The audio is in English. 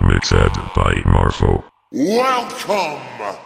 Mixed by Marfu. Welcome!